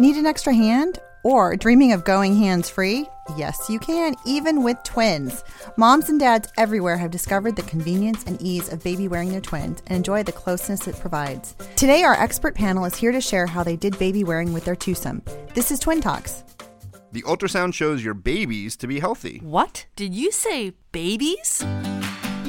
Need an extra hand? Or dreaming of going hands free? Yes, you can, even with twins. Moms and dads everywhere have discovered the convenience and ease of baby wearing their twins and enjoy the closeness it provides. Today, our expert panel is here to share how they did baby wearing with their twosome. This is Twin Talks. The ultrasound shows your babies to be healthy. What? Did you say babies?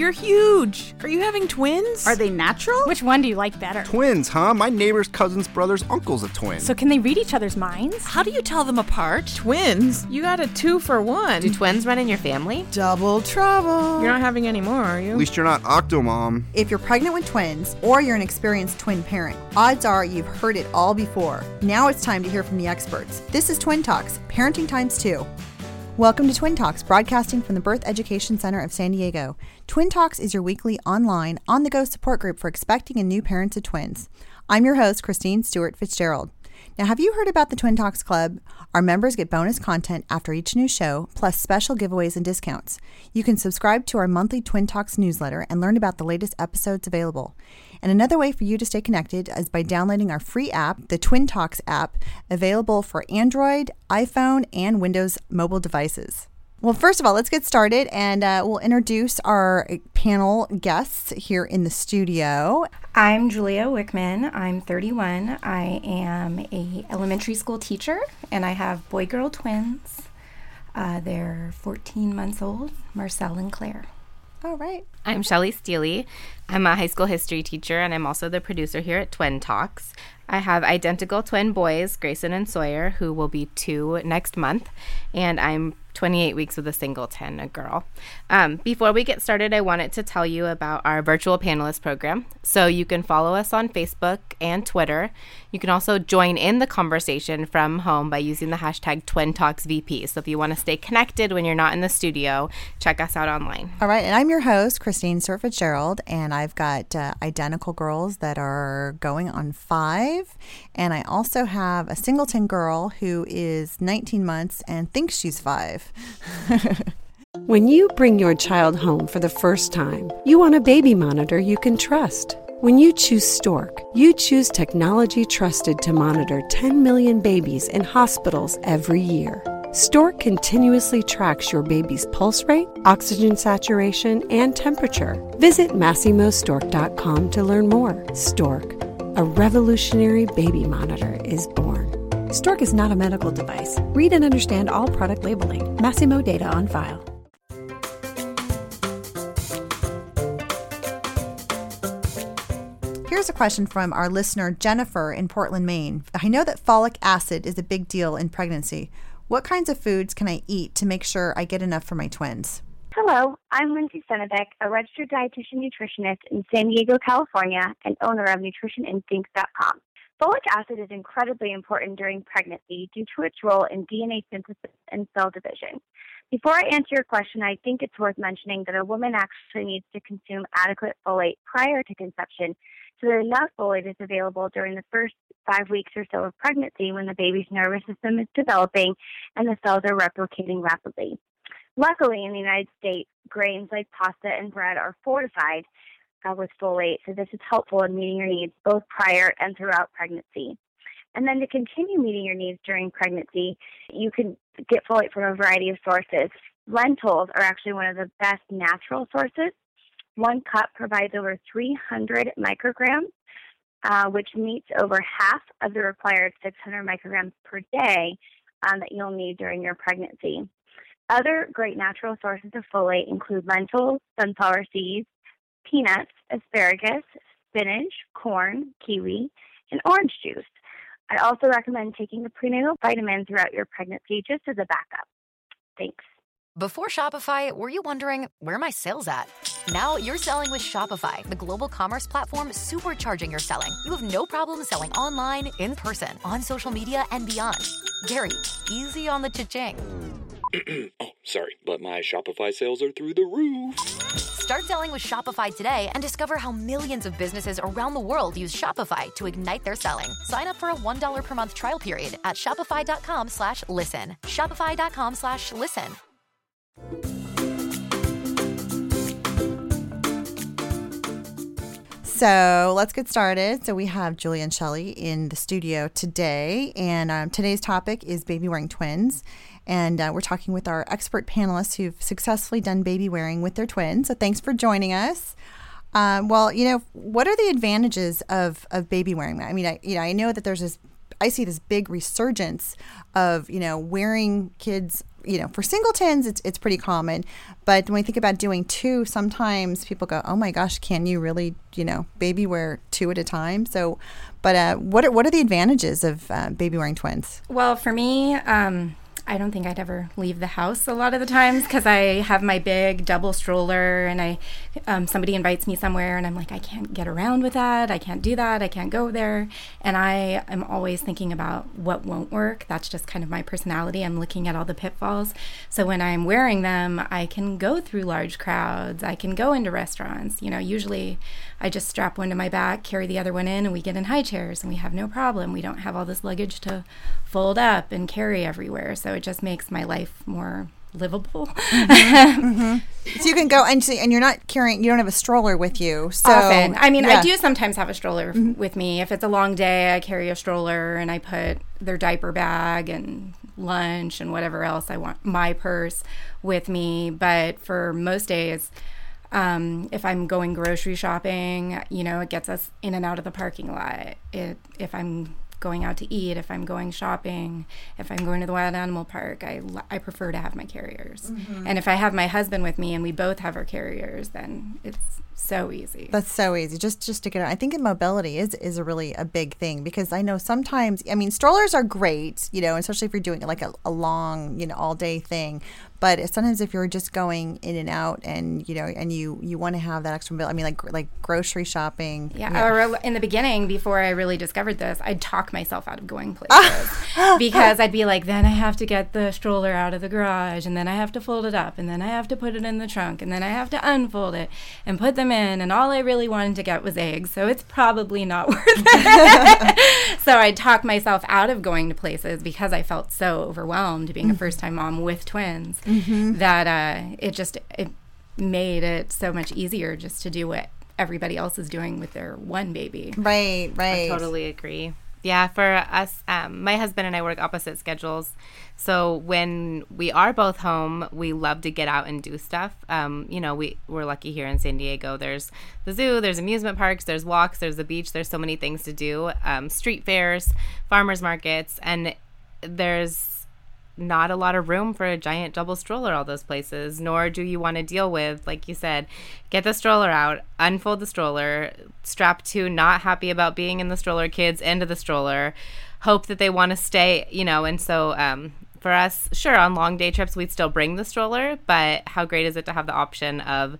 You're huge. Are you having twins? Are they natural? Which one do you like better? Twins, huh? My neighbor's cousin's brother's uncle's a twin. So can they read each other's minds? How do you tell them apart? Twins? You got a two for one. Do twins run in your family? Double trouble. You're not having any more, are you? At least you're not Octomom. If you're pregnant with twins or you're an experienced twin parent, odds are you've heard it all before. Now it's time to hear from the experts. This is Twin Talks, Parenting Times 2. Welcome to Twin Talks, broadcasting from the Birth Education Center of San Diego. Twin Talks is your weekly online, on the go support group for expecting and new parents of twins. I'm your host, Christine Stewart Fitzgerald. Now, have you heard about the Twin Talks Club? Our members get bonus content after each new show, plus special giveaways and discounts. You can subscribe to our monthly Twin Talks newsletter and learn about the latest episodes available. And another way for you to stay connected is by downloading our free app, the Twin Talks app, available for Android, iPhone, and Windows mobile devices. Well, first of all, let's get started and uh, we'll introduce our panel guests here in the studio. I'm Julia Wickman. I'm 31. I am a elementary school teacher and I have boy-girl twins. Uh, they're 14 months old, Marcel and Claire. All right. I'm Shelly Steely. I'm a high school history teacher and I'm also the producer here at Twin Talks. I have identical twin boys, Grayson and Sawyer, who will be two next month, and I'm 28 weeks with a singleton, a girl. Um, before we get started, I wanted to tell you about our virtual panelist program. So you can follow us on Facebook and Twitter. You can also join in the conversation from home by using the hashtag TwinTalksVP. So if you want to stay connected when you're not in the studio, check us out online. All right. And I'm your host, Christine Stewart Fitzgerald, and I've got uh, identical girls that are going on five. And I also have a singleton girl who is 19 months and thinks she's five. When you bring your child home for the first time, you want a baby monitor you can trust. When you choose Stork, you choose technology trusted to monitor 10 million babies in hospitals every year. Stork continuously tracks your baby's pulse rate, oxygen saturation, and temperature. Visit MasimoStork.com to learn more. Stork, a revolutionary baby monitor, is born. Stork is not a medical device. Read and understand all product labeling. Masimo data on file. Here's a question from our listener, Jennifer in Portland, Maine. I know that folic acid is a big deal in pregnancy. What kinds of foods can I eat to make sure I get enough for my twins? Hello, I'm Lindsay Senebeck, a registered dietitian nutritionist in San Diego, California, and owner of nutritioninstincts.com. Folic acid is incredibly important during pregnancy due to its role in DNA synthesis and cell division. Before I answer your question, I think it's worth mentioning that a woman actually needs to consume adequate folate prior to conception so that enough folate is available during the first five weeks or so of pregnancy when the baby's nervous system is developing and the cells are replicating rapidly. Luckily, in the United States, grains like pasta and bread are fortified with folate, so this is helpful in meeting your needs both prior and throughout pregnancy. And then to continue meeting your needs during pregnancy, you can get folate from a variety of sources. Lentils are actually one of the best natural sources. One cup provides over 300 micrograms, uh, which meets over half of the required 600 micrograms per day um, that you'll need during your pregnancy. Other great natural sources of folate include lentils, sunflower seeds, peanuts, asparagus, spinach, corn, kiwi, and orange juice. I also recommend taking a prenatal vitamin throughout your pregnancy just as a backup. Thanks. Before Shopify, were you wondering where my sales at? Now you're selling with Shopify, the global commerce platform supercharging your selling. You have no problem selling online, in person, on social media, and beyond. Gary, easy on the cha-ching. Oh, sorry, but my Shopify sales are through the roof. Start selling with Shopify today and discover how millions of businesses around the world use Shopify to ignite their selling. Sign up for a $1 per month trial period at shopify.com slash listen. Shopify.com slash listen. So let's get started. So we have Julie and Shelley in the studio today, and um, today's topic is baby wearing twins. And uh, we're talking with our expert panelists who've successfully done baby wearing with their twins. So thanks for joining us. Um, well, you know, what are the advantages of, of baby wearing? I mean, I, you know, I know that there's this, I see this big resurgence of, you know, wearing kids you know, for singletons, it's, it's pretty common. But when we think about doing two, sometimes people go, oh my gosh, can you really, you know, baby wear two at a time? So, but uh, what, are, what are the advantages of uh, baby wearing twins? Well, for me, um, I don't think I'd ever leave the house a lot of the times because I have my big double stroller and I um, somebody invites me somewhere and I'm like I can't get around with that. I can't do that. I can't go there. And I am always thinking about what won't work. That's just kind of my personality. I'm looking at all the pitfalls. So when I'm wearing them I can go through large crowds. I can go into restaurants. You know usually I just strap one to my back carry the other one in and we get in high chairs and we have no problem. We don't have all this luggage to fold up and carry everywhere. So it just makes my life more livable. Mm-hmm. mm-hmm. So you can go and see, and you're not carrying, you don't have a stroller with you. So often, I mean, yeah. I do sometimes have a stroller mm-hmm. with me. If it's a long day, I carry a stroller and I put their diaper bag and lunch and whatever else I want, my purse with me. But for most days, um, if I'm going grocery shopping, you know, it gets us in and out of the parking lot. It, if I'm going out to eat, if I'm going shopping, if I'm going to the wild animal park, I, I prefer to have my carriers. Mm-hmm. And if I have my husband with me and we both have our carriers, then it's so easy. That's so easy. Just just to get out. I think in mobility is is a really a big thing because I know sometimes I mean strollers are great, you know, especially if you're doing like a, a long, you know, all day thing. But sometimes if you're just going in and out, and you know, and you you want to have that extra bill. I mean, like like grocery shopping. Yeah. Or in the beginning, before I really discovered this, I'd talk myself out of going places because I'd be like, then I have to get the stroller out of the garage, and then I have to fold it up, and then I have to put it in the trunk, and then I have to unfold it and put them in. And all I really wanted to get was eggs, so it's probably not worth it. so I'd talk myself out of going to places because I felt so overwhelmed being mm-hmm. a first time mom with twins mm-hmm. that uh, it just it made it so much easier just to do what everybody else is doing with their one baby. Right, right. I totally agree. Yeah, for us, um, my husband and I work opposite schedules. So when we are both home, we love to get out and do stuff. Um, you know, we, we're lucky here in San Diego. There's the zoo, there's amusement parks, there's walks, there's the beach, there's so many things to do. Um, street fairs, farmers markets, and there's not a lot of room for a giant double stroller all those places nor do you want to deal with like you said get the stroller out unfold the stroller strap to not happy about being in the stroller kids into the stroller hope that they want to stay you know and so um, for us sure on long day trips we'd still bring the stroller but how great is it to have the option of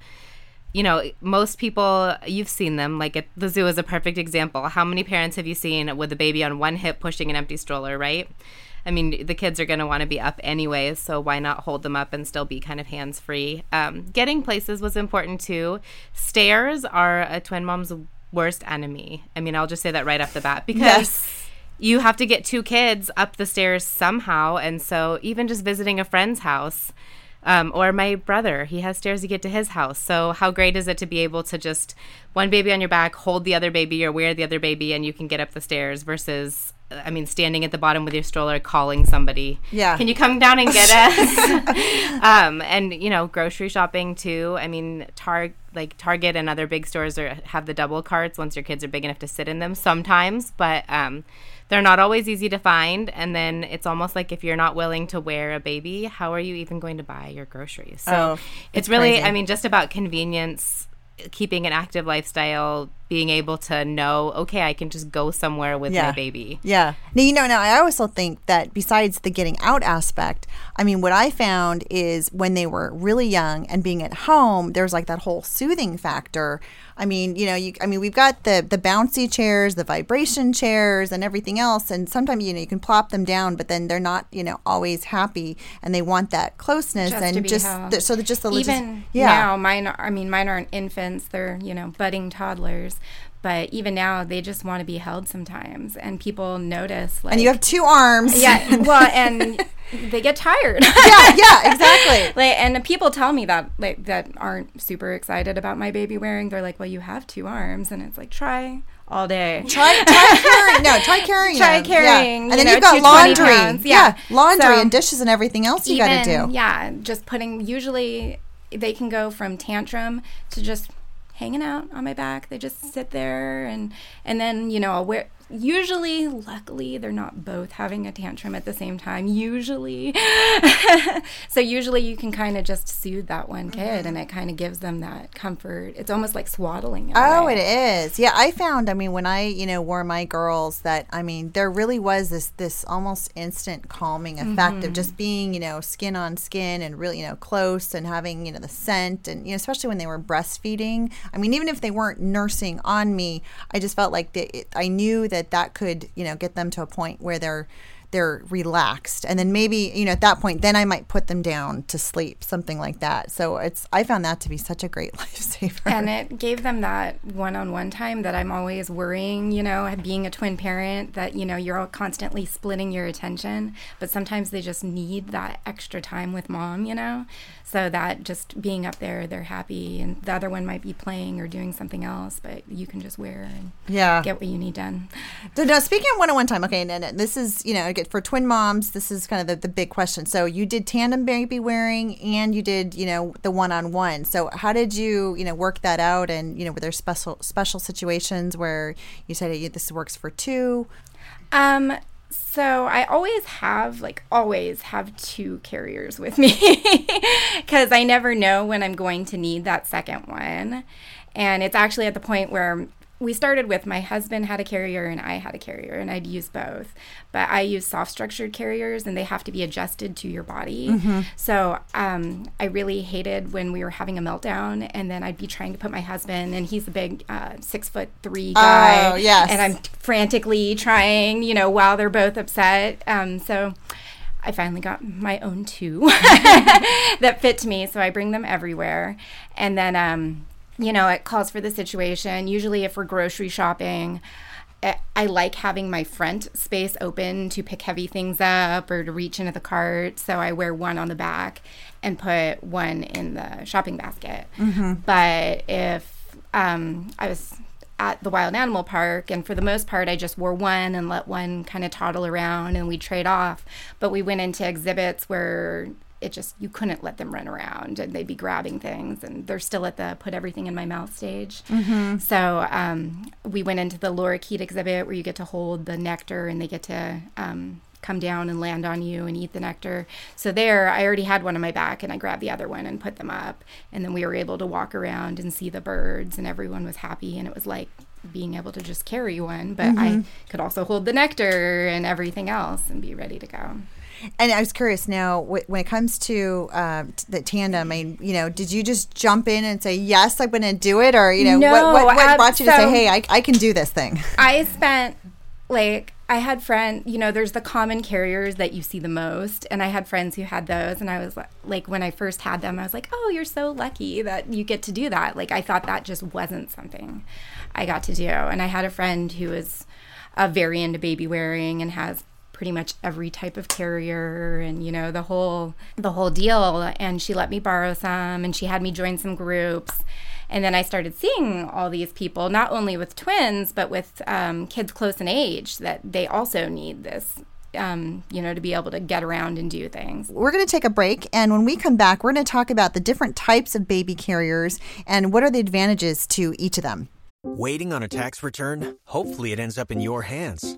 you know, most people, you've seen them. Like at the zoo is a perfect example. How many parents have you seen with a baby on one hip pushing an empty stroller, right? I mean, the kids are going to want to be up anyways, so why not hold them up and still be kind of hands free? Um, getting places was important too. Stairs are a twin mom's worst enemy. I mean, I'll just say that right off the bat because. Yes. You have to get two kids up the stairs somehow. And so, even just visiting a friend's house, um, or my brother, he has stairs to get to his house. So, how great is it to be able to just one baby on your back, hold the other baby, or wear the other baby, and you can get up the stairs versus I mean, standing at the bottom with your stroller, calling somebody. Yeah. Can you come down and get us? um, and you know, grocery shopping too. I mean, Tar like Target and other big stores are, have the double carts once your kids are big enough to sit in them sometimes, but um, they're not always easy to find. And then it's almost like if you're not willing to wear a baby, how are you even going to buy your groceries? So oh, it's, it's really. I mean, just about convenience keeping an active lifestyle, being able to know, okay, I can just go somewhere with Yeah. my baby. Yeah. Now, you know, now I also think that besides the getting out aspect, I mean, what I found is when they were really young and being at home, there's like that whole soothing factor. I mean, you know, you, I mean, we've got the the bouncy chairs, the vibration chairs, and everything else. And sometimes, you know, you can plop them down, but then they're not, you know, always happy, and they want that closeness Just and to be just held. the, so that just the logis- even yeah. now mine are, i mean mine aren't infants they're you know budding toddlers but even now they just want to be held sometimes and people notice like and you have two arms. yeah well and they get tired yeah, yeah, exactly. like and people tell me that like that aren't super excited about my baby wearing they're like well you have two arms and it's like try all day Try, try carrying. No, try carrying. Try them. Yeah. carrying, and you then know, you've got laundry. pounds. Yeah. laundry So- and dishes and everything else you got to do. Yeah, just putting. Usually, they can go from tantrum to just hanging out on my back. They just sit there, and and then you know, I'll wear. Usually, luckily, they're not both having a tantrum at the same time. Usually, so usually you can kind of just soothe that one kid, and it kind of gives them that comfort. It's almost like swaddling. in Oh, it is. Yeah, I found. I mean, when I you know wore my girls, that I mean, there really was this this almost instant calming effect of Mhm. just being you know skin on skin and really you know close and having you know the scent and you know especially when they were breastfeeding. I mean, even if they weren't nursing on me, I just felt like they, it, I knew that that that could you know get them to a point where they're they're relaxed and then maybe you know at that point then i might put them down to sleep something like that so it's i found that to be such a great lifesaver and it gave them that one-on-one time that I'm always worrying, you know, being a twin parent that you know you're all constantly splitting your attention, but sometimes they just need that extra time with mom, you know. So that just being up there, they're happy, and the other one might be playing or doing something else, but you can just wear and Yeah. get what you need done. So now, speaking of one-on-one time, okay, and, and this is you know again, for twin moms, this is kind of the, the big question. So you did tandem baby wearing, and you did you know the one-on-one. So how did you you know work that out? And you know were there special special situations where you said hey, this works for two? Um, so I always have, like, always have two carriers with me because I never know when I'm going to need that second one. And it's actually at the point where we started with my husband had a carrier and I had a carrier, and I'd use both. But I use soft structured carriers and they have to be adjusted to your body. Mhm. So um, I really hated when we were having a meltdown, and then I'd be trying to put my husband, and he's a big uh, six foot three guy. Oh, yes. And I'm frantically trying, you know, while they're both upset. Um, so I finally got my own two that fit me. So I bring them everywhere. And then, um, you know, it calls for the situation. Usually, if we're grocery shopping, I- like having my front space open to pick heavy things up or to reach into the cart. So I wear one on the back and put one in the shopping basket. Mhm. But if um, I was at the wild animal park, and for the most part, I just wore one and let one kind of toddle around and we trade off. But we went into exhibits where it just, you couldn't let them run around and they'd be grabbing things, and they're still at the put everything in my mouth stage. Mhm. So um, we went into the lorikeet exhibit where you get to hold the nectar and they get to um, come down and land on you and eat the nectar. So there, I already had one on my back and I grabbed the other one and put them up. And then we were able to walk around and see the birds and everyone was happy. And it was like being able to just carry one, but I Mhm. could also hold the nectar and everything else and be ready to go. And I was curious now, when it comes to uh, the tandem, I mean, you know, did you just jump in and say, yes, I'm going to do it? Or, you know, what, No, what, what ab- brought you to say, hey, I, I can do this thing? I spent like I had friends, you know, there's the common carriers that you see the most, and I had friends who had those, and I was li- like, when I first had them, I was like, oh, you're so lucky that you get to do that. Like I thought that just wasn't something I got to do, and I had a friend who was uh, very into baby wearing and has pretty much every type of carrier and you know the whole the whole deal and she let me borrow some and she had me join some groups and then I started seeing all these people, not only with twins, but with um, kids close in age, that they also need this, um, you know, to be able to get around and do things. We're going to take a break. And when we come back, we're going to talk about the different types of baby carriers and what are the advantages to each of them. Waiting on a tax return? Hopefully, it ends up in your hands.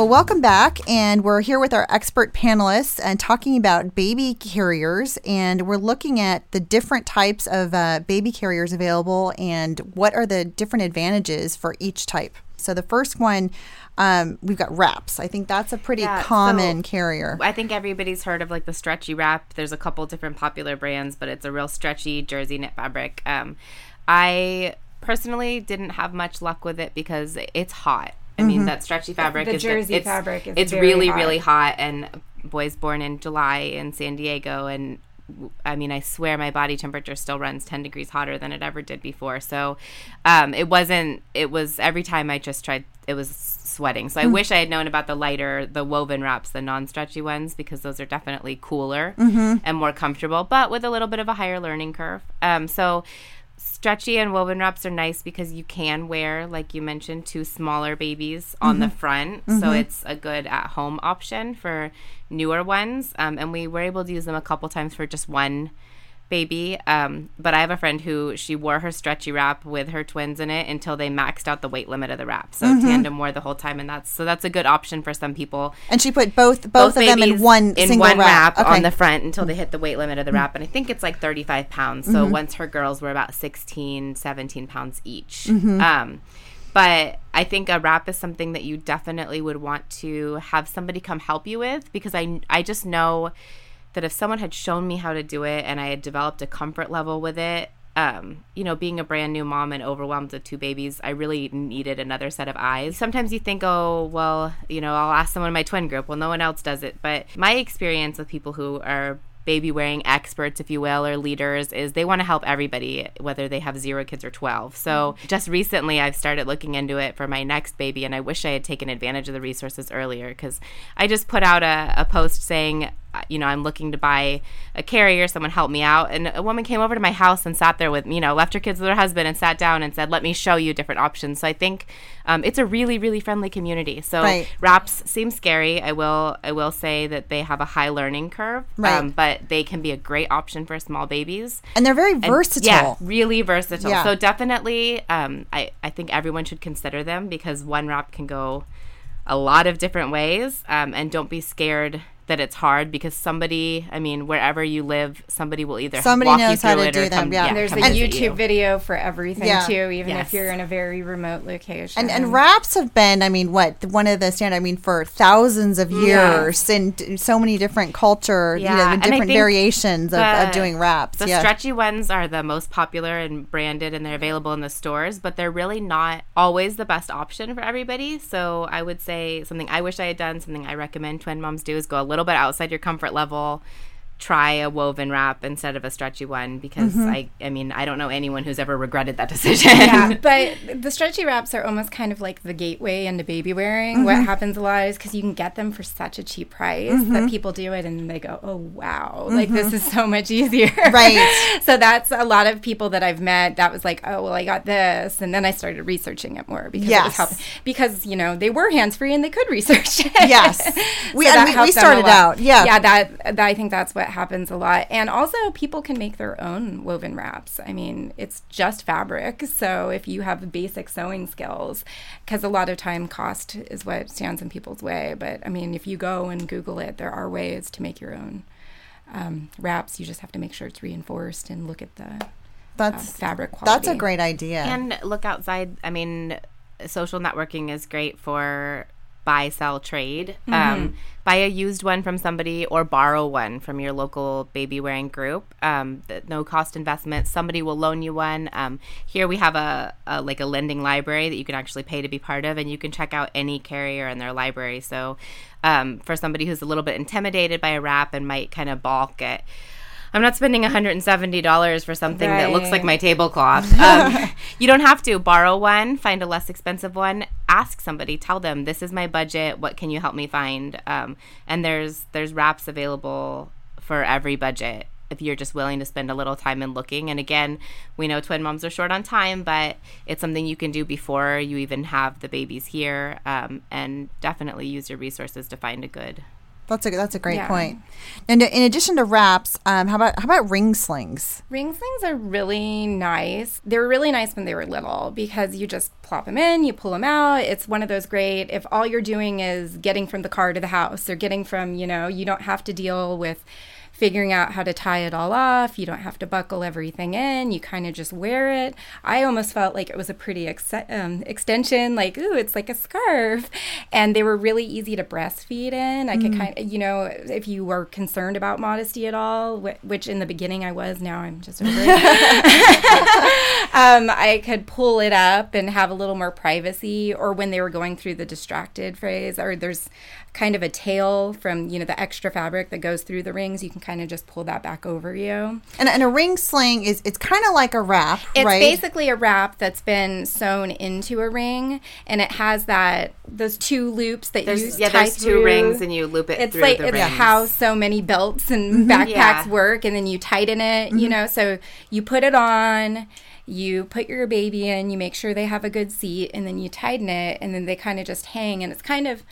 Well, welcome back, and we're here with our expert panelists and talking about baby carriers, and we're looking at the different types of uh, baby carriers available and what are the different advantages for each type. So the first one, um, we've got wraps. I think that's a pretty Yeah, common so carrier. I think everybody's heard of like the stretchy wrap. There's a couple different popular brands, but it's a real stretchy jersey knit fabric. Um, I personally didn't have much luck with it because it's hot. I mean, Mhm. that stretchy fabric The is jersey it's, fabric is it's really hot. really hot and boys born in July in San Diego and I mean, I swear my body temperature still runs 10 degrees hotter than it ever did before. So, um, it wasn't, it was every time I just tried, it was sweating. So I Mm. wish I had known about the lighter, the woven wraps, the non stretchy ones, because those are definitely cooler Mhm. and more comfortable, but with a little bit of a higher learning curve. Um, so, stretchy and woven wraps are nice because you can wear, like you mentioned, two smaller babies on the Mhm. front. So Mhm. it's a good at home option for newer ones. Um, and we were able to use them a couple times for just one baby. Um, but I have a friend who she wore her stretchy wrap with her twins in it until they maxed out the weight limit of the wrap. So Mhm. tandem wore the whole time, and that's so that's a good option for some people. And she put both both, of them in one in single one wrap, Okay. on the front until they hit the weight limit of the wrap, and I think it's like 35 pounds. So Mhm. once her girls were about 16, 17 pounds each. Mhm. Um, but I think a wrap is something that you definitely would want to have somebody come help you with because I I just know that if someone had shown me how to do it and I had developed a comfort level with it, um, you know, being a brand new mom and overwhelmed with two babies, I really needed another set of eyes. Sometimes you think, oh, well, you know, I'll ask someone in my twin group. Well, no one else does it. But my experience with people who are baby wearing experts, if you will, or leaders is they want to help everybody, whether they have zero kids or 12. So just recently, I've started looking into it for my next baby, and I wish I had taken advantage of the resources earlier because I just put out a, a post saying, you know, I'm looking to buy a carrier. Someone help me out. And a woman came over to my house and sat there with, you know, left her kids with her husband and sat down and said, let me show you different options. So I think um, it's a really, really friendly community. So Right. wraps seem scary. I will, I will say that they have a high learning curve, Right. um, but they can be a great option for small babies. And they're very And- versatile. yeah, really versatile. Yeah. So definitely, um, I, I think everyone should consider them because one wrap can go a lot of different ways. Um, and don't be scared that it's hard because somebody, I mean, wherever you live, somebody will either Somebody walk knows you how to do them, come- yeah. And there's a YouTube you. video for everything Yeah. too, even Yes. if you're in a very remote location. And and wraps have been, I mean, what one of the standard. I mean, for thousands of years in d- so many different culture, you know, Yeah, the different think variations of, of doing wraps. The yeah. stretchy ones are the most popular and branded, and they're available in the stores, but they're really not always the best option for everybody. So I would say something I wish I had done, something I recommend twin moms do is go a little bit outside your comfort level. Try a woven wrap instead of a stretchy one because Mhm. I, I mean, I don't know anyone who's ever regretted that decision. yeah, but the stretchy wraps are almost kind of like the gateway into baby wearing. What Mhm. happens a lot is because you can get them for such a cheap price Mm-hmm. that people do it and they go, "Oh wow, like this Mhm. is so much easier." Right. so that's a lot of people that I've met. That was like, "Oh well, I got this," and then I started researching it more because it was helping. Because you know they were hands free and they could research it. Yes. We- So we- we helped them a started out, yeah. yeah. That, that I think that's what happens a lot. And also, people can make their own woven wraps. I mean, it's just fabric. So if you have basic sewing skills, because a lot of time cost is what stands in people's way. But I mean, if you go and Google it, there are ways to make your own um, wraps. You just have to make sure it's reinforced and look at the That's uh, fabric quality. That's a great idea. And look outside. I mean, social networking is great for buy, sell, trade. Mhm. Um, buy a used one from somebody or borrow one from your local baby wearing group. Um, the, no cost investment. Somebody will loan you one. Um, here we have a, a like a lending library that you can actually pay to be part of, and you can check out any carrier in their library. So, um, for somebody who's a little bit intimidated by a wrap and might kind of balk at I'm not spending $170 for something that looks like my tablecloth. Um, you don't have to borrow one, find a less expensive one, ask somebody, tell them this is my budget, what can you help me find? Um, and there's there's wraps available for every budget. if you're just willing to spend a little time in looking. And again, we know twin moms are short on time, but it's something you can do before you even have the babies here, um, and definitely use your resources to find a good. That's a that's a great Yeah. point. And in addition to wraps, um, how about how about ring slings? Ring slings are really nice. They were really nice when they were little because you just plop them in, you pull them out. It's one of those great if all you're doing is getting from the car to the house or getting from, you know, you don't have to deal with figuring out how to tie it all off. You don't have to buckle everything in. You kind of just wear it. I almost felt like it was a pretty ex- um, extension, like, ooh, it's like a scarf. And they were really easy to breastfeed in. I could Mm. kind of, you know, if you were concerned about modesty at all, wh- which in the beginning I was, now I'm just over it. um, I could pull it up and have a little more privacy. Or when they were going through the distracted phase, or there's kind of a tail from, you know, the extra fabric that goes through the rings, you can kind of just pull that back over you. And, and a ring sling is it's kind of like a wrap, It's right? basically a wrap that's been sewn into a ring, and it has that those two loops that There's- you yeah, tie there's two rings and you loop it It's through like the it's rings. how so many belts and Mhm. backpacks Yeah. work, and then you tighten it. You Mhm. know, so you put it on. You put your baby in, you make sure they have a good seat, and then you tighten it, and then they kind of just hang. And it's kind of,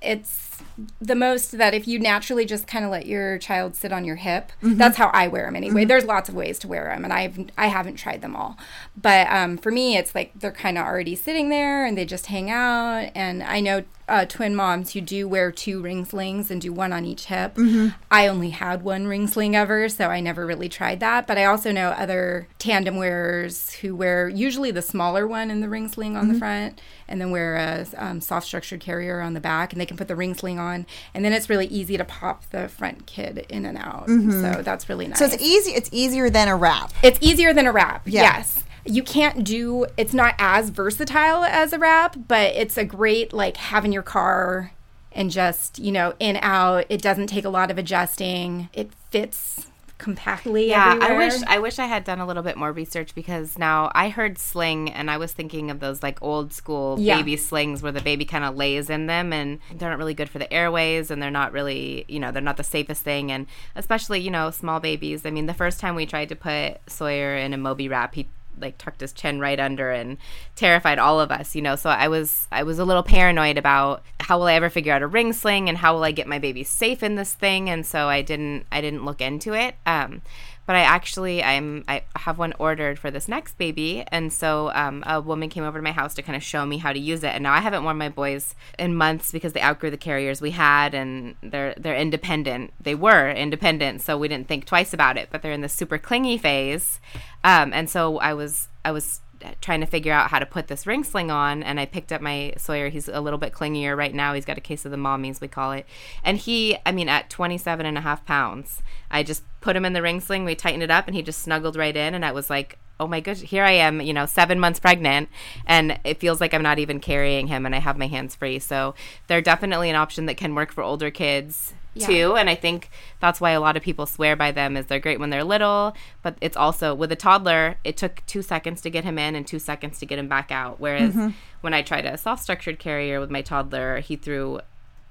it's the most that if you naturally just kind of let your child sit on your hip, Mhm. that's how I wear them anyway. Mhm. There's lots of ways to wear them, and I've I haven't tried them all, but um, for me, it's like they're kind of already sitting there and they just hang out. And I know uh, twin moms who do wear two ring slings and do one on each hip. Mhm. I only had one ring sling ever, so I never really tried that. But I also know other tandem wearers who wear usually the smaller one in the ring sling on the Mhm. front, and then wear a um, soft structured carrier on the back, and they can put the ring sling on, and then it's really easy to pop the front kid in and out. Mhm. So that's really nice. So it's easy. It's easier than a wrap. It's easier than a wrap. Yeah. Yes. You can't do it's not as versatile as a wrap, but it's a great like having your car and just, you know, in out. It doesn't take a lot of adjusting. It fits compactly Yeah, I wish I wish I had done a little bit more research because now I heard sling and I was thinking of those like old school Yeah. baby slings where the baby kind of lays in them and they're not really good for the airways and they're not really you know they're not the safest thing and especially you know small babies. I mean the first time we tried to put Sawyer in a Moby wrap he like tucked his chin right under and terrified all of us you know? So i was i was a little paranoid about how will i ever figure out a ring sling and how will i get my baby safe in this thing? And so i didn't i didn't look into it. Um but I actually I'm I have one ordered for this next baby, and so um, a woman came over to my house to kind of show me how to use it. And now I haven't worn my boys in months because they outgrew the carriers we had, and they're they're independent. They were independent, so we didn't think twice about it. But they're in the super clingy phase, um, and so I was I was trying to figure out how to put this ring sling on and I picked up my Sawyer. He's a little bit clingier right now. He's got a case of the mommies we call it. And he I mean at 27 and a half pounds I just put him in the ring sling we tightened it up and he just snuggled right in and I was like oh my gosh here I am you know seven months pregnant and it feels like I'm not even carrying him and I have my hands free. So they're definitely an option that can work for older kids Yeah. too and i think that's why a lot of people swear by them is they're great when they're little but it's also with a toddler it took two seconds to get him in and two seconds to get him back out whereas Mhm. when i tried a soft structured carrier with my toddler he threw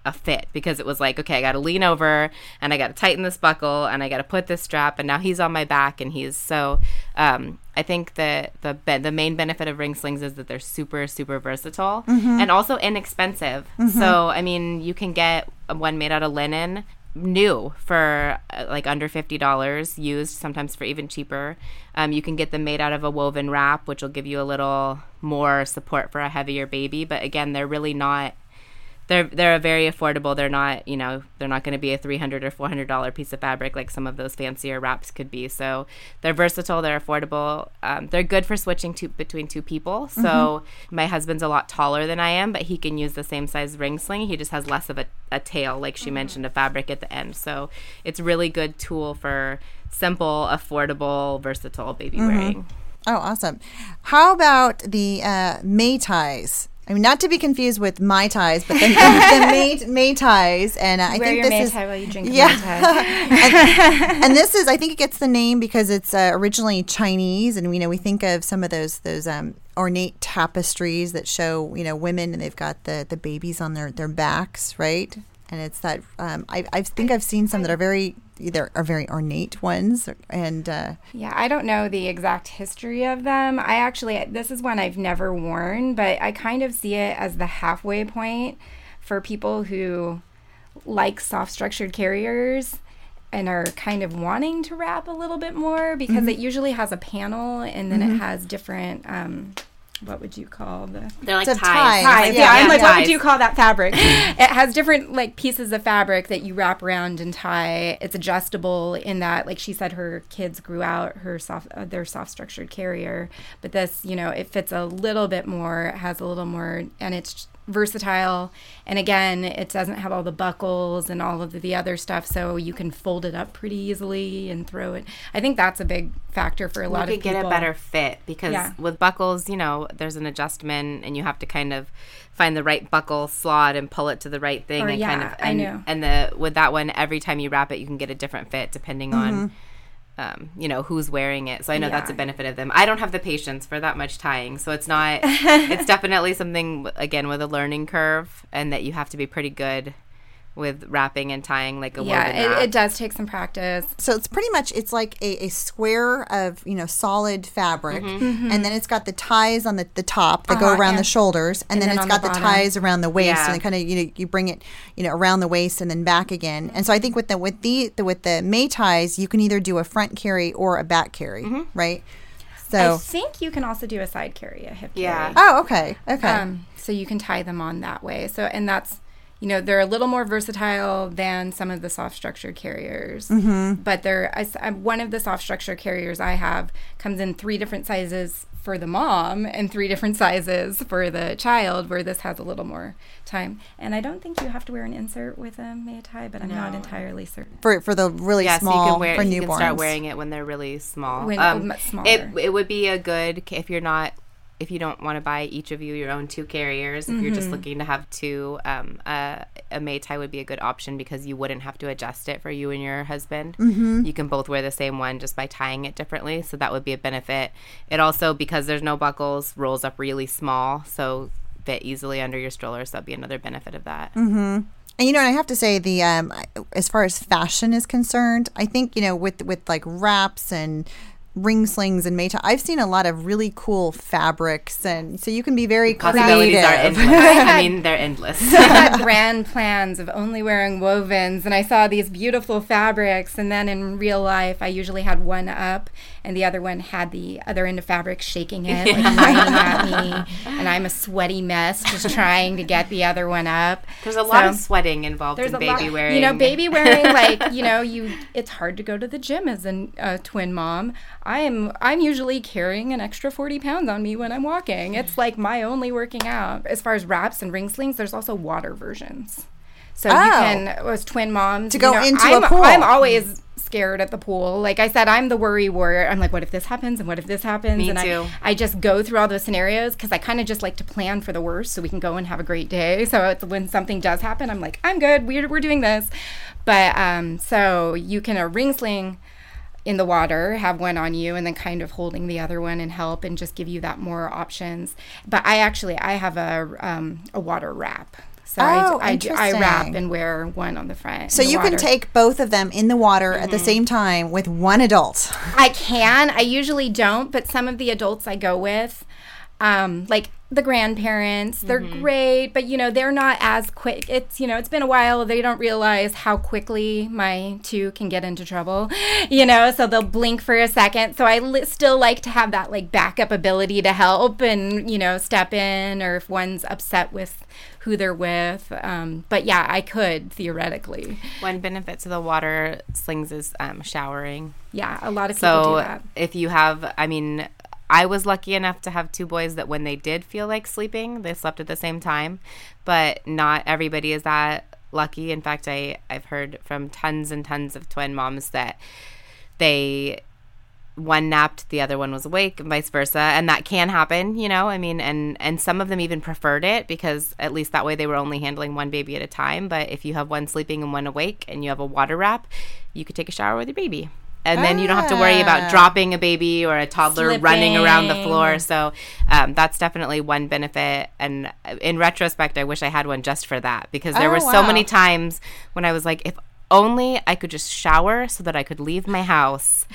a fit because it was like okay i gotta lean over and i gotta tighten this buckle and i gotta put this strap and now he's on my back and he's so um, i think that the be- the main benefit of ring slings is that they're super super versatile Mhm. and also inexpensive Mhm. so i mean you can get one made out of linen new for uh, like under $50 used sometimes for even cheaper um, you can get them made out of a woven wrap which will give you a little more support for a heavier baby but again they're really not they're they're very affordable. They're not you know they're not going to be a 300 or 400 dollar piece of fabric like some of those fancier wraps could be. So they're versatile they're affordable um, they're good for switching to between two people. So my husband's a lot taller than i am but he can use the same size ring sling. He just has less of a, a tail like she mentioned a fabric at the end. So it's really good tool for simple affordable versatile baby Mhm. wearing. Oh, awesome. How about the uh, mei tais? I mean, not to be confused with my ties, but the, the, the May, mei tais. And uh, I Wear think this Mai is while you drink yeah. And, and this is, I think, it gets the name because it's uh, originally Chinese, and we know we think of some of those those um, ornate tapestries that show you know women, and they've got the the babies on their their backs, right? And it's that um, I I think I've seen some that are very either are very ornate ones, and uh, Yeah, I don't know the exact history of them. I actually, this is one I've never worn, but I kind of see it as the halfway point for people who like soft structured carriers and are kind of wanting to wrap a little bit more because Mhm. it usually has a panel and then Mhm. it has different. Um, what would you call the? They're like It's a ties. Ties. Like, Yeah, I'm yeah, like, what would you call that fabric? it has different like pieces of fabric that you wrap around and tie. It's adjustable in that, like she said, her kids grew out her soft, uh, their soft structured carrier, but this, you know, it fits a little bit more, it has a little more, and it's versatile. And again, it doesn't have all the buckles and all of the other stuff, so you can fold it up pretty easily and throw it. I think that's a big factor for a lot you of could people. get a better fit because Yeah. with buckles, you know, there's an adjustment and you have to kind of find the right buckle slot and pull it to the right thing Or, and kind of yeah, I and, know. and the with that one every time you wrap it you can get a different fit depending on mm-hmm. Um, you know who's wearing it. So I know that's a benefit of them. I don't have the patience for that much tying, so it's not. it's definitely something again with a learning curve, and that you have to be pretty good with wrapping and tying like a yeah, it, wrap. it does take some practice. So it's pretty much it's like a, a square of you know solid fabric, Mhm. and then it's got the ties on the, the top that go Uh-huh, around yeah. the shoulders, and, And then, then it's on got the the, ties around the waist, Yeah. and kind of you know you bring it you know around the waist and then back again. And so I think with the with the, the with the mei tais, you can either do a front carry or a back carry, right? So I think you can also do a side carry, a hip Yeah. carry. Oh, okay, okay. Um, so you can tie them on that way. So and that's you know they're a little more versatile than some of the soft structure carriers. Mhm. But they're I, s- I- one of the soft structure carriers I have comes in three different sizes for the mom and three different sizes for the child. Where this has a little more time. And I don't think you have to wear an insert with a mei tai, but I'm not entirely certain. for for the really yeah, small so you can wear for you can start wearing it when they're really small. When- um, smaller. It it would be a good if you're not if you don't want to buy each of you your own two carriers. If you're just Mhm. looking to have two, um, uh, a mei tai would be a good option because you wouldn't have to adjust it for you and your husband. Mhm. You can both wear the same one just by tying it differently, so that would be a benefit. It also because there's no buckles rolls up really small, so fit easily under your stroller. So that'd be another benefit of that. Mm-hmm. And you know, and I have to say, the um, as far as fashion is concerned, I think you know, with with like wraps and ring slings and Mayta, I've seen a lot of really cool fabrics, and so you can be very Possibilities creative. are endless. I mean, they're endless. I had grand plans of only wearing wovens, and I saw these beautiful fabrics. And then in real life, I usually had one up, and the other one had the other end of fabric shaking it, like at me. And I'm a sweaty mess just trying to get the other one up. There's a lot of sweating involved in baby lot- wearing. You know, baby wearing like you know, you. It's hard to go to the gym as a uh, twin mom. I am. I'm usually carrying an extra forty pounds on me when I'm walking. It's like my only working out. As far as wraps and ring slings, there's also water versions. So you Oh. can, as twin moms, To you go know, into a I'm, pool. I'm always scared at the pool. Like I said, I'm the worry warrior. I'm like, what if this happens and what if this happens? Me and too. I, I just go through all those scenarios because I kind of just like to plan for the worst so we can go and have a great day. So it's, when something does happen, I'm like, I'm good. We're, we're doing this. But um, so you can a ring sling in the water, have one on you, and then kind of holding the other one and help and just give you that more options. But I actually I have a um, a water wrap. So Oh, I, I, I wrap and wear one on the front. So the you can take both of them in the water at the Mm-hmm. same time with one adult. I can. I usually don't, but some of the adults I go with, um, like the grandparents, they're great, but you know, they're not as quick. It's, you know, it's been a while. They don't realize how quickly my two can get into trouble, you know, so they'll blink for a second. So I li- still like to have that like backup ability to help and, you know, step in or if one's upset with who they're with. Um, but yeah, I could theoretically. One benefit to the water slings is um, showering. Yeah, a lot of people so do that. if you have, I mean, I was lucky enough to have two boys that when they did feel like sleeping, they slept at the same time. But not everybody is that lucky. In fact, I I've heard from tons and tons of twin moms that they one napped the other one was awake and vice versa and that can happen you know i mean and and some of them even preferred it because at least that way they were only handling one baby at a time but if you have one sleeping and one awake and you have a water wrap you could take a shower with your baby and then you don't have to worry Ah. about dropping a baby or a toddler running around the floor so um, that's definitely one benefit and in retrospect i wish i had one just for that because there Oh, were so wow. many times when i was like if only I could just shower so that I could leave my house.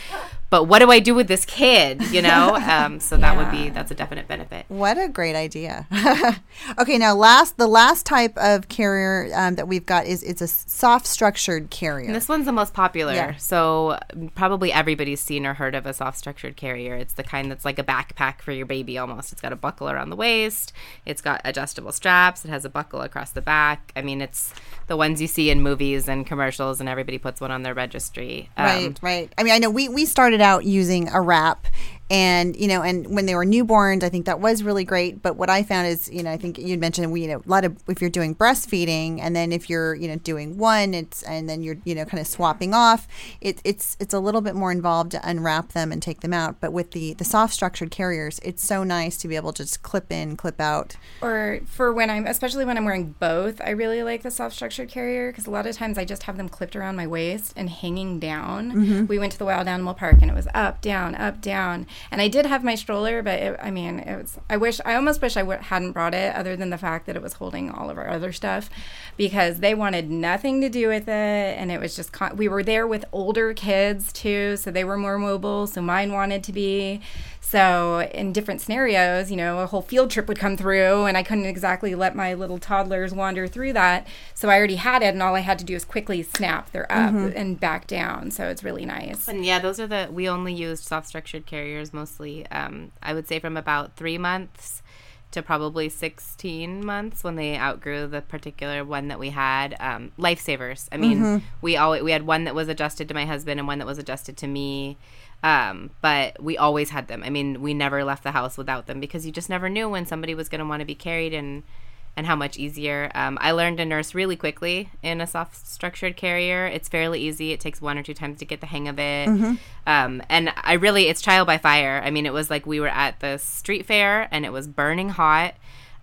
But what do I do with this kid? You know, um, so that would be that's a definite benefit. What a great idea. okay, now last the last type of carrier um, that we've got is it's a soft structured carrier. And this one's the most popular. Yeah. So um, probably everybody's seen or heard of a soft structured carrier. It's the kind that's like a backpack for your baby almost. It's got a buckle around the waist. It's got adjustable straps. It has a buckle across the back. I mean, it's the ones you see in movies and commercials, and everybody puts one on their registry. Um, right, right. I mean, I know we we started out using a wrap and you know and when they were newborns i think that was really great. But what i found is you know i think you'd mentioned we you know a lot of if you're doing breastfeeding and then if you're you know doing one it's and then you're you know kind of swapping off it, it's it's a little bit more involved to unwrap them and take them out. But with the the soft structured carriers it's so nice to be able to just clip in clip out. Or for when i'm especially when i'm wearing both i really like the soft structured carrier because a lot of times i just have them clipped around my waist and hanging down. Mhm. we went to the wild animal park and it was up down up down and I did have my stroller, but it, I mean, it was. I wish. I almost wish I w- hadn't brought it, other than the fact that it was holding all of our other stuff, because they wanted nothing to do with it, and it was just. Con- we were there with older kids too, so they were more mobile. So mine wanted to be. So in different scenarios, you know, a whole field trip would come through, and I couldn't exactly let my little toddlers wander through that. So I already had it, and all I had to do is quickly snap. They're up Mhm. and back down. So it's really nice. And yeah, those are the we only used soft structured carriers mostly. Um, I would say from about three months to probably sixteen months when they outgrew the particular one that we had. Um, lifesavers. I mean, Mhm. we always we had one that was adjusted to my husband and one that was adjusted to me. Um, but we always had them. I mean, we never left the house without them because you just never knew when somebody was going to want to be carried and and how much easier. Um, I learned to nurse really quickly in a soft structured carrier. It's fairly easy. It takes one or two times to get the hang of it. Mhm. Um, and I really, it's trial by fire. I mean, it was like we were at the street fair and it was burning hot.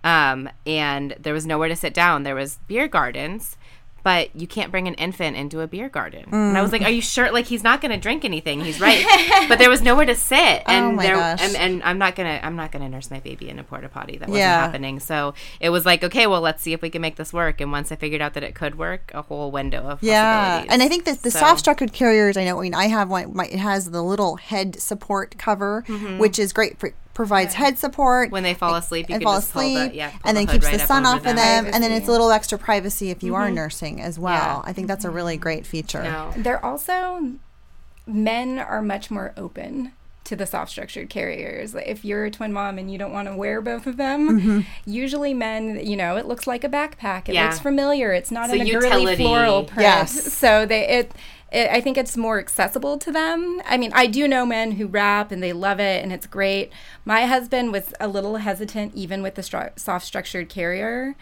Um, and there was nowhere to sit down. There was beer gardens, but you can't bring an infant into a beer garden. And I was like, Mm. "Are you sure? Like he's not going to drink anything. He's right." but there was nowhere to sit, and Oh my there, gosh. And, and I'm not gonna, I'm not gonna nurse my baby in a porta potty. That wasn't Yeah. happening. So it was like, okay, well, let's see if we can make this work. And once I figured out that it could work, a whole window of Yeah, possibilities. and I think that the So- soft structured carriers, I know, I mean, I have one. My, it has the little head support cover, Mhm. which is great for provides head support when they fall asleep. You and can fall just pull the- asleep, yeah, pull and then hood keeps right the sun off of them. them, and then it's a little extra privacy if you are Mhm. nursing as well. Yeah. I think that's a really great feature. They're also men are much more open to the soft structured carriers. If you're a twin mom and you don't want to wear both of them, Mhm. usually men, you know, it looks like a backpack. It Yeah. looks familiar. It's not It's in a a girly floral print. Yes. So they it, it I think it's more accessible to them. I mean, I do know men who wrap and they love it and it's great. My husband was a little hesitant even with the stru- soft structured carrier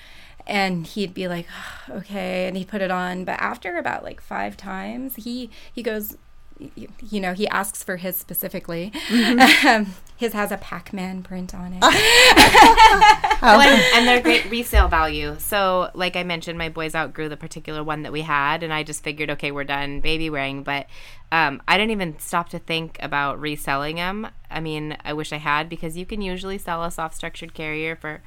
and he'd be like okay and he put it on but after about like five times he he goes you know he asks for his specifically Mhm. um, his has a pac-man print on it Well, and, and they're great resale value. So, like I mentioned, my boys outgrew the particular one that we had, and I just figured, okay, we're done baby wearing. But um, I didn't even stop to think about reselling them. I mean, I wish I had because you can usually sell a soft structured carrier for,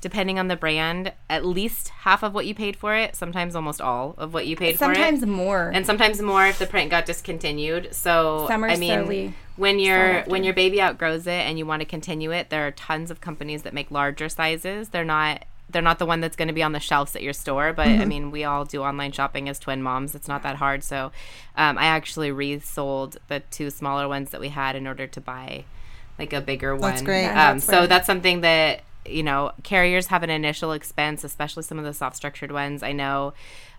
depending on the brand, at least half of what you paid for it. Sometimes almost all of what you paid for it. Sometimes more. and sometimes more if the print got discontinued. So I mean, slowly when your when your baby outgrows it and you want to continue it, there are tons of companies that make larger sizes. They're not they're not the one that's going to be on the shelves at your store, but I Mm-hmm. Mhm. mean, we all do online shopping as twin moms. It's not that hard. So, um, I actually resold the two smaller ones that we had in order to buy like a bigger one. That's great. Um, That's so great. that's something that you know carriers have an initial expense, especially some of the soft structured ones. I know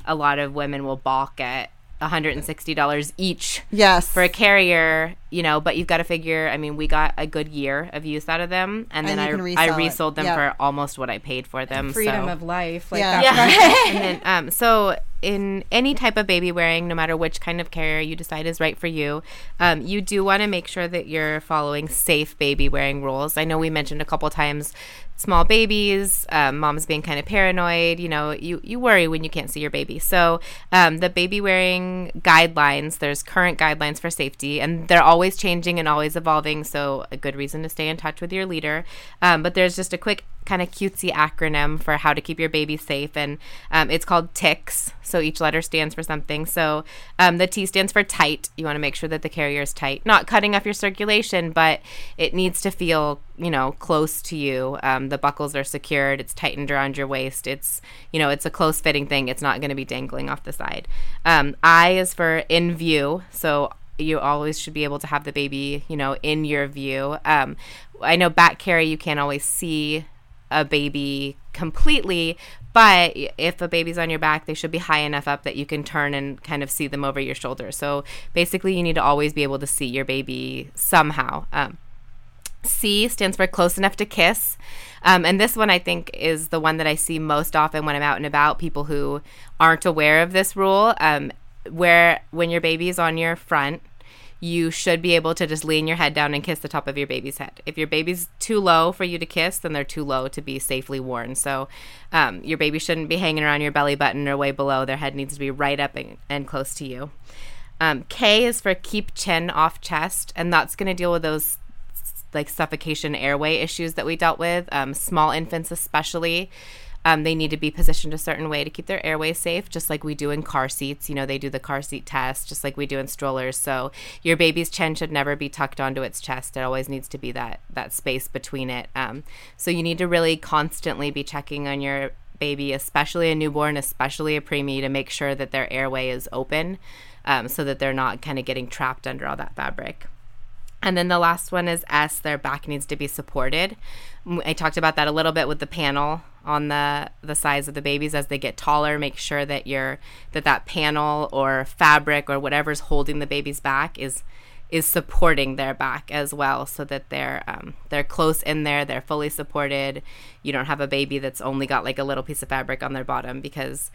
a lot of women will balk at $160 each Yes. for a carrier you know but you've got to figure i mean we got a good year of use out of them and, And then you I, resell I it. resold them Yeah. for almost what i paid for them freedom so. of life like Yeah. yeah. and then, um, so in any type of baby wearing, no matter which kind of carrier you decide is right for you, um, you do want to make sure that you're following safe baby wearing rules. I know we mentioned a couple times small babies, um, moms being kind of paranoid. You know, you, you worry when you can't see your baby. So um, the baby wearing guidelines, there's current guidelines for safety, and they're always changing and always evolving. So a good reason to stay in touch with your leader. Um, but there's just a quick kind of cutesy acronym for how to keep your baby safe, and um, it's called TICKS. So each letter stands for something. So um, the T stands for tight. You want to make sure that the carrier is tight, not cutting off your circulation, but it needs to feel, you know, close to you. Um, the buckles are secured. It's tightened around your waist. It's, you know, it's a close fitting thing. It's not going to be dangling off the side. Um, I is for in view. So you always should be able to have the baby, you know, in your view. Um, I know back carry, you can't always see a baby completely, but if a baby's on your back, they should be high enough up that you can turn and kind of see them over your shoulder. So basically, you need to always be able to see your baby somehow. Um, C stands for close enough to kiss. Um, and this one I think is the one that I see most often when I'm out and about. People who aren't aware of this rule, um, where when your baby is on your front, you should be able to just lean your head down and kiss the top of your baby's head. If your baby's too low for you to kiss, then they're too low to be safely worn. So um, your baby shouldn't be hanging around your belly button or way below. Their head needs to be right up and, and close to you. Um, K is for keep chin off chest, and that's going to deal with those like suffocation airway issues that we dealt with, um, small infants especially. Um, they need to be positioned a certain way to keep their airways safe, just like we do in car seats. You know, they do the car seat test, just like we do in strollers. So your baby's chin should never be tucked onto its chest. It always needs to be that that space between it. Um, so you need to really constantly be checking on your baby, especially a newborn, especially a preemie, to make sure that their airway is open, um, so that they're not kind of getting trapped under all that fabric. And then the last one is S, their back needs to be supported. I talked about that a little bit with the panel on the the size of the babies as they get taller make sure that your that that panel or fabric or whatever's holding the baby's back is is supporting their back as well so that they're um, they're close in there they're fully supported you don't have a baby that's only got like a little piece of fabric on their bottom because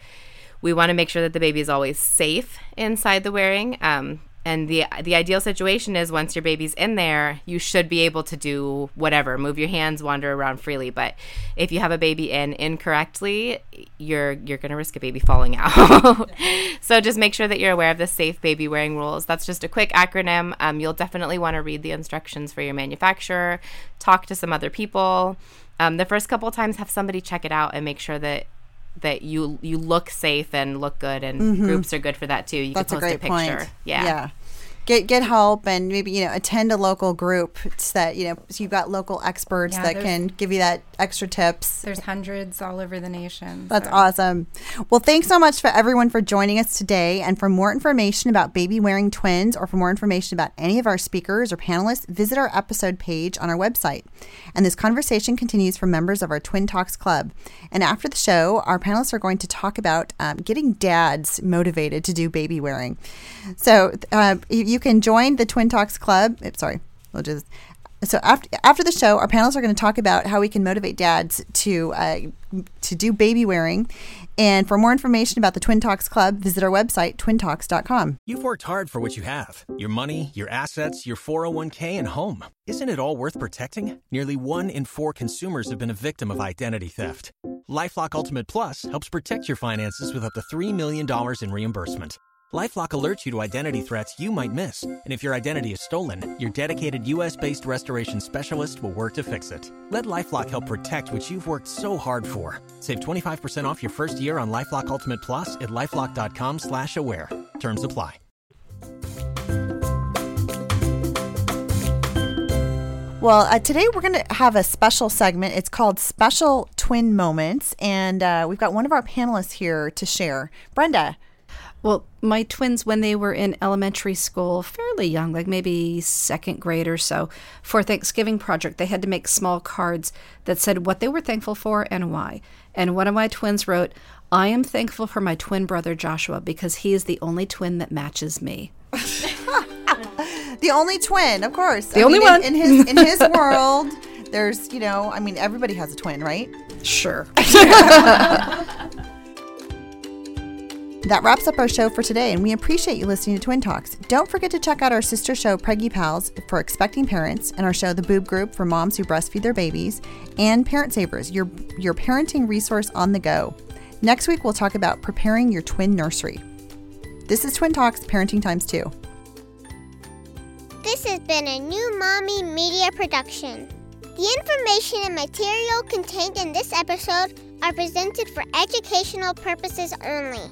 we want to make sure that the baby is always safe inside the wearing um, and the the ideal situation is once your baby's in there, you should be able to do whatever, move your hands, wander around freely. But if you have a baby in incorrectly, you're you're going to risk a baby falling out. so just make sure that you're aware of the safe baby wearing rules. That's just a quick acronym. Um, you'll definitely want to read the instructions for your manufacturer, talk to some other people. Um, the first couple times, have somebody check it out and make sure that that you you look safe and look good and mm-hmm. groups are good for that too. You That's can post a, a picture. Point. Yeah. Yeah get get help and maybe you know attend a local group that you know so you've got local experts yeah, that can give you that extra tips. There's hundreds all over the nation that's so. awesome. Well thanks so much for everyone for joining us today. And for more information about baby wearing twins or for more information about any of our speakers or panelists visit our episode page on our website. And this conversation continues for members of our twin talks club. And after the show our panelists are going to talk about um, getting dads motivated to do baby wearing. So uh, you you can join the Twin Talks Club. Sorry, we'll just. So after after the show, our panelists are going to talk about how we can motivate dads to uh, to do baby wearing. And for more information about the Twin Talks Club, visit our website, twintalks.com. You've worked hard for what you have your money, your assets, your 401k, and home. Isn't it all worth protecting? Nearly one in four consumers have been a victim of identity theft. Lifelock Ultimate Plus helps protect your finances with up to $3 million in reimbursement. LifeLock alerts you to identity threats you might miss, and if your identity is stolen, your dedicated U.S.-based restoration specialist will work to fix it. Let LifeLock help protect what you've worked so hard for. Save 25% off your first year on LifeLock Ultimate Plus at lifeLock.com/slash-aware. Terms apply. Well, uh, today we're going to have a special segment. It's called Special Twin Moments, and uh, we've got one of our panelists here to share. Brenda, well, my twins, when they were in elementary school, fairly young, like maybe second grade or so, for Thanksgiving project, they had to make small cards that said what they were thankful for and why. And one of my twins wrote, I am thankful for my twin brother Joshua because he is the only twin that matches me. the only twin, of course. The I only mean, one. In, in his in his world, there's, you know, I mean, everybody has a twin, right? Sure. That wraps up our show for today, and we appreciate you listening to Twin Talks. Don't forget to check out our sister show, Preggy Pals, for expecting parents, and our show, The Boob Group, for moms who breastfeed their babies, and Parent Savers, your, your parenting resource on the go. Next week, we'll talk about preparing your twin nursery. This is Twin Talks Parenting Times 2. This has been a new Mommy Media production. The information and material contained in this episode are presented for educational purposes only.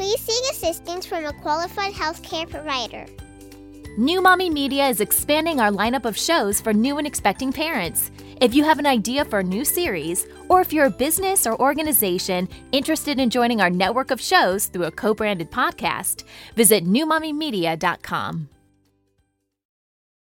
please seek assistance from a qualified healthcare provider. New Mommy Media is expanding our lineup of shows for new and expecting parents. If you have an idea for a new series, or if you're a business or organization interested in joining our network of shows through a co branded podcast, visit newmommymedia.com.